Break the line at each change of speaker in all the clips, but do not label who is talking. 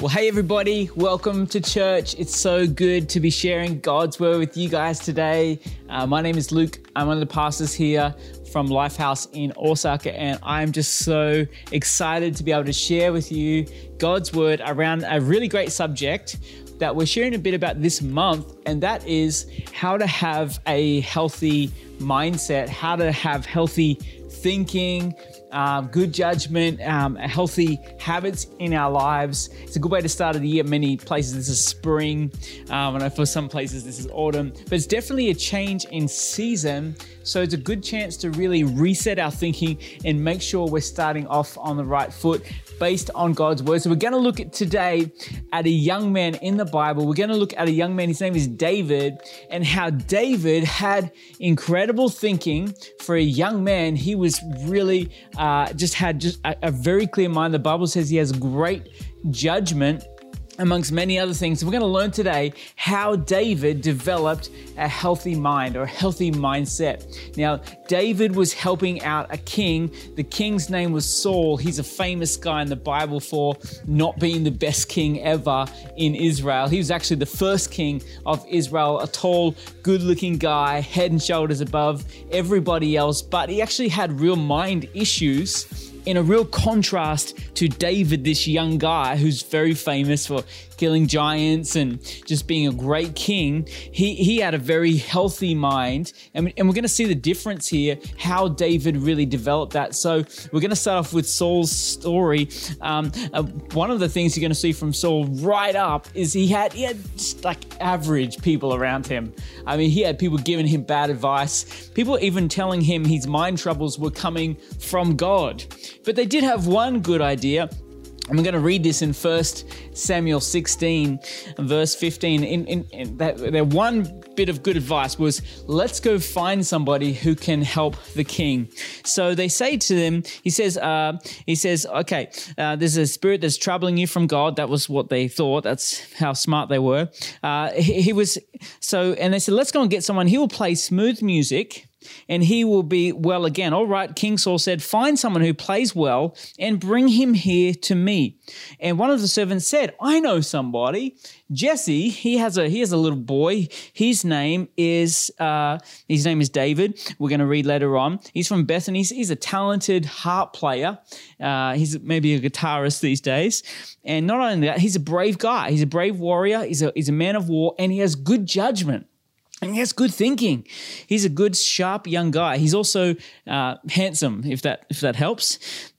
Well, hey, everybody, welcome to church. It's so good to be sharing God's word with you guys today. Uh, my name is Luke. I'm one of the pastors here from Lifehouse in Osaka, and I'm just so excited to be able to share with you God's word around a really great subject that we're sharing a bit about this month, and that is how to have a healthy mindset, how to have healthy thinking, um, good judgment, um, healthy habits in our lives. It's a good way to start of the year. Many places this is spring. Um, for some places this is autumn, but it's definitely a change in season. So it's a good chance to really reset our thinking and make sure we're starting off on the right foot based on God's word. So we're going to look at today at a young man in the Bible. We're going to look at a young man. His name is David, and how David had incredible thinking for a young man. He was really uh, just had just a, a very clear mind. The Bible says he has great judgment amongst many other things. We're going to learn today how David developed a healthy mind or a healthy mindset. Now, David was helping out a king. The king's name was Saul. He's a famous guy in the Bible for not being the best king ever in Israel. He was actually the first king of Israel, a tall, good looking guy, head and shoulders above everybody else, but he actually had real mind issues in a real contrast to David, this young guy who's very famous for killing giants and just being a great king, he, he had a very healthy mind. And, and we're going to see the difference here, how David really developed that. So we're going to start off with Saul's story. Um, uh, one of the things you're going to see from Saul right up is he had, he had like average people around him. I mean, he had people giving him bad advice, people even telling him his mind troubles were coming from God. But they did have one good idea. I'm going to read this in 1 Samuel 16, verse 15. In, in, in that, their one bit of good advice was, let's go find somebody who can help the king. So they say to them, he says, uh, he says, okay, uh, there's a spirit that's troubling you from God. That was what they thought. That's how smart they were. Uh, he, he was so, and they said, let's go and get someone. He will play smooth music and he will be well again. All right, King Saul said, Find someone who plays well and bring him here to me. And one of the servants said, I know somebody. Jesse, he has a he has a little boy. His name is uh, his name is David. We're going to read later on. He's from Bethany. He's, he's a talented harp player. Uh, he's maybe a guitarist these days. And not only that, he's a brave guy. He's a brave warrior. He's a he's a man of war, and he has good judgment. And he has good thinking. He's a good, sharp young guy. He's also uh, handsome, if that if that helps.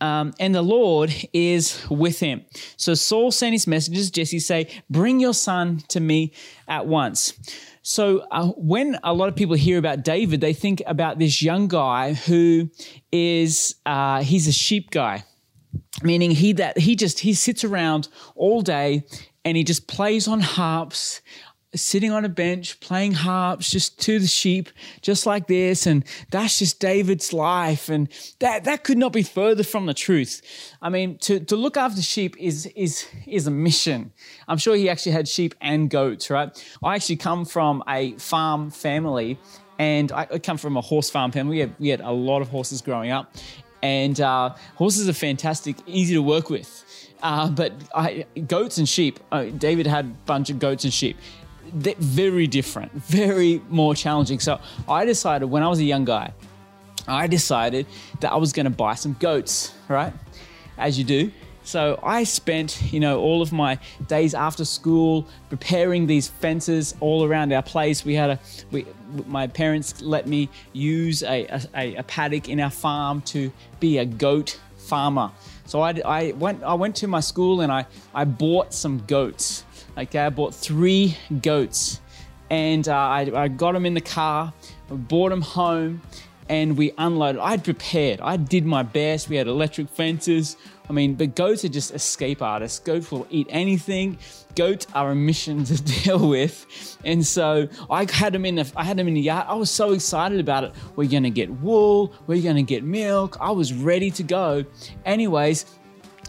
Um, and the Lord is with him. So Saul sent his messengers. Jesse say, "Bring your son to me at once." So uh, when a lot of people hear about David, they think about this young guy who is uh, he's a sheep guy, meaning he that he just he sits around all day and he just plays on harps sitting on a bench playing harps just to the sheep just like this. And that's just david's life. And that that could not be further from the truth. I mean to, to look after sheep is is is a mission. I'm sure he actually had sheep and goats right? I actually come from a farm family and i come from a horse farm family. We had, we had a lot of horses growing up. And uh, horses are fantastic easy to work with. Uh, but I, goats and sheep, uh, David had a bunch of goats and sheep very different, very more challenging. So I decided when I was a young guy, I decided that I was going to buy some goats, right? As you do. So I spent, you know, all of my days after school preparing these fences all around our place. We had a, we, my parents let me use a, a, a paddock in our farm to be a goat farmer. So I, I went, I went to my school and I, I bought some goats Okay, I bought three goats and uh, I, I got them in the car, brought them home, and we unloaded. I had prepared, I did my best. We had electric fences. I mean, but goats are just escape artists. Goats will eat anything. Goats are a mission to deal with, and so I had them in the I had them in the yard. I was so excited about it. We're gonna get wool. We're gonna get milk. I was ready to go. Anyways,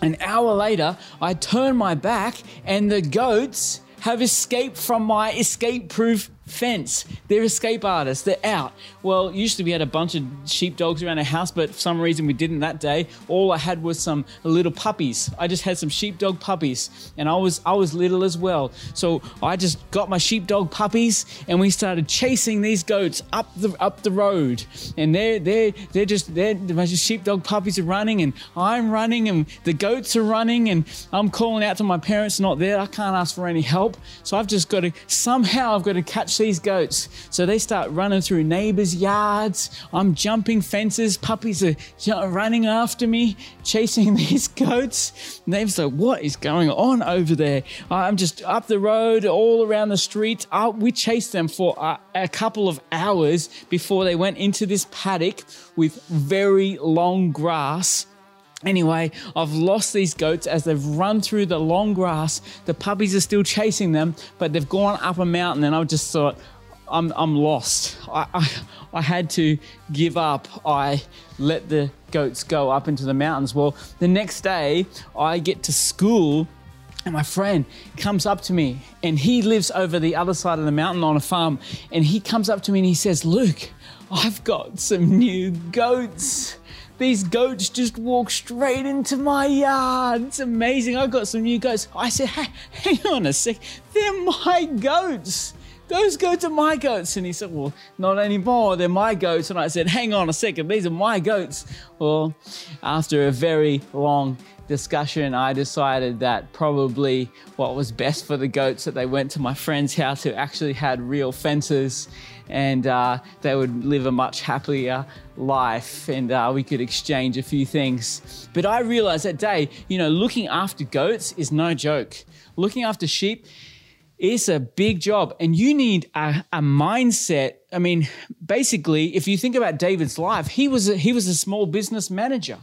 an hour later, I turn my back and the goats have escaped from my escape proof fence. They're escape artists. They're out. Well, usually we had a bunch of sheepdogs around our house, but for some reason we didn't that day. All I had was some little puppies. I just had some sheepdog puppies, and I was I was little as well. So I just got my sheepdog puppies, and we started chasing these goats up the up the road. And they're they're they're just they're my sheepdog puppies are running, and I'm running, and the goats are running, and I'm calling out to my parents not there. I can't ask for any help, so I've just got to somehow I've got to catch these goats. So they start running through neighbors' yards. I'm jumping fences. Puppies are running after me, chasing these goats. Neighbors like, what is going on over there? I'm just up the road, all around the street. Uh, we chased them for a, a couple of hours before they went into this paddock with very long grass Anyway, I've lost these goats as they've run through the long grass. The puppies are still chasing them, but they've gone up a mountain, and I just thought, I'm, I'm lost. I, I, I had to give up. I let the goats go up into the mountains. Well, the next day, I get to school and my friend comes up to me and he lives over the other side of the mountain on a farm. And he comes up to me and he says, Luke, I've got some new goats. These goats just walk straight into my yard. It's amazing. I got some new goats. I said, hey, hang on a sec. They're my goats. Those goats are my goats. And he said, Well, not anymore. They're my goats. And I said, Hang on a second. These are my goats. Well, after a very long discussion, I decided that probably what was best for the goats that they went to my friend's house who actually had real fences and uh, they would live a much happier life and uh, we could exchange a few things. But I realized that day, you know, looking after goats is no joke. Looking after sheep is a big job and you need a, a mindset. I mean, basically, if you think about David's life, he was a, he was a small business manager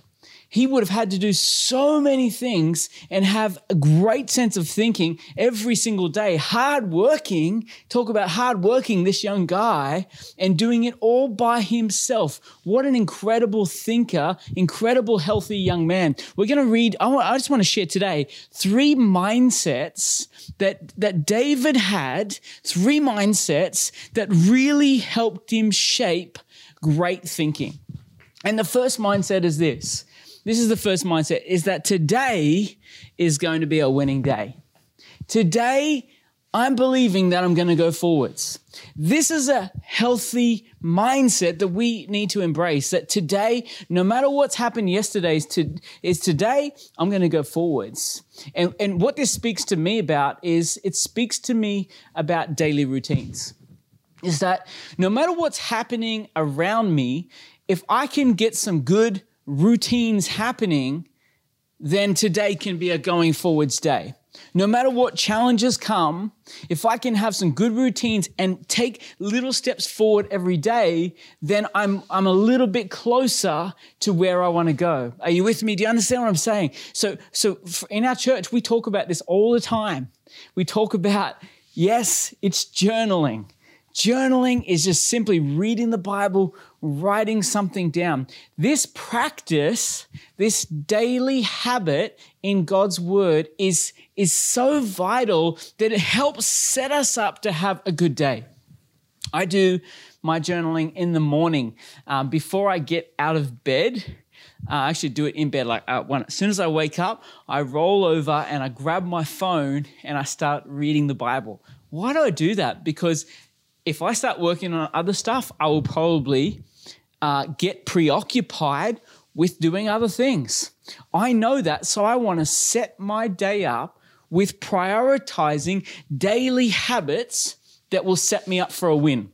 he would have had to do so many things and have a great sense of thinking every single day. Hard working, talk about hard working, this young guy, and doing it all by himself. What an incredible thinker, incredible healthy young man. We're going to read, I, just want to share today three mindsets that, that David had, three mindsets that really helped him shape great thinking. And the first mindset is this this is the first mindset is that today is going to be a winning day. Today, I'm believing that I'm going to go forwards. This is a healthy mindset that we need to embrace that today, no matter what's happened yesterday, is, to, is today, I'm going to go forwards. And, and what this speaks to me about is it speaks to me about daily routines. Is that no matter what's happening around me, if I can get some good routines happening, then today can be a going forwards day. No matter what challenges come, if I can have some good routines and take little steps forward every day, then I'm, I'm a little bit closer to where I want to go. Are you with me? Do you understand what I'm saying? So, so in our church, we talk about this all the time. We talk about, yes, it's journaling. Journaling is just simply reading the Bible, writing something down. This practice, this daily habit in God's word is, is so vital that it helps set us up to have a good day. I do my journaling in the morning um, before I get out of bed. Uh, I actually do it in bed. Like uh, when, as soon as I wake up, I roll over and I grab my phone and I start reading the Bible. Why do I do that? Because if I start working on other stuff, I will probably uh, get preoccupied with doing other things. I know that, so I want to set my day up with prioritizing daily habits that will set me up for a win.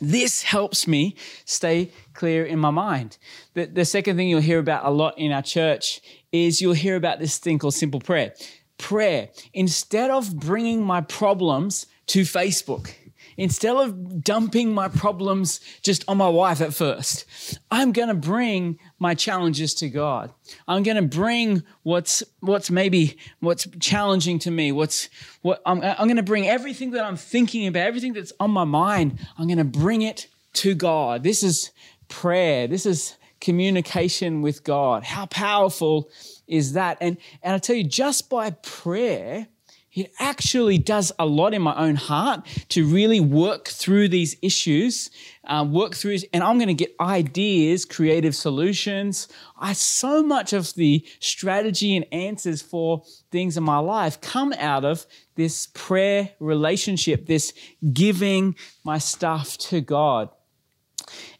This helps me stay clear in my mind. The, the second thing you'll hear about a lot in our church is you'll hear about this thing called simple prayer. Prayer, instead of bringing my problems to Facebook, instead of dumping my problems just on my wife at first, I'm going to bring my challenges to God. I'm going to bring what's what's maybe what's challenging to me. What's what I'm, I'm going to bring everything that I'm thinking about, everything that's on my mind. I'm going to bring it to God. This is prayer. This is communication with God. How powerful is that? And and I tell you, just by prayer it actually does a lot in my own heart to really work through these issues, uh, work through, and I'm going to get ideas, creative solutions. I so much of the strategy and answers for things in my life come out of this prayer relationship, this giving my stuff to God.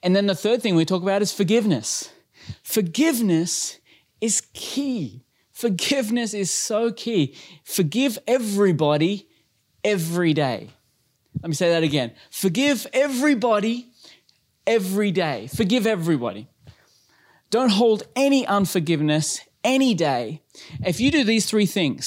And then the third thing we talk about is forgiveness. Forgiveness is key. Forgiveness is so key. Forgive everybody every day. Let me say that again. Forgive everybody every day. Forgive everybody. Don't hold any unforgiveness any day. If you do these three things,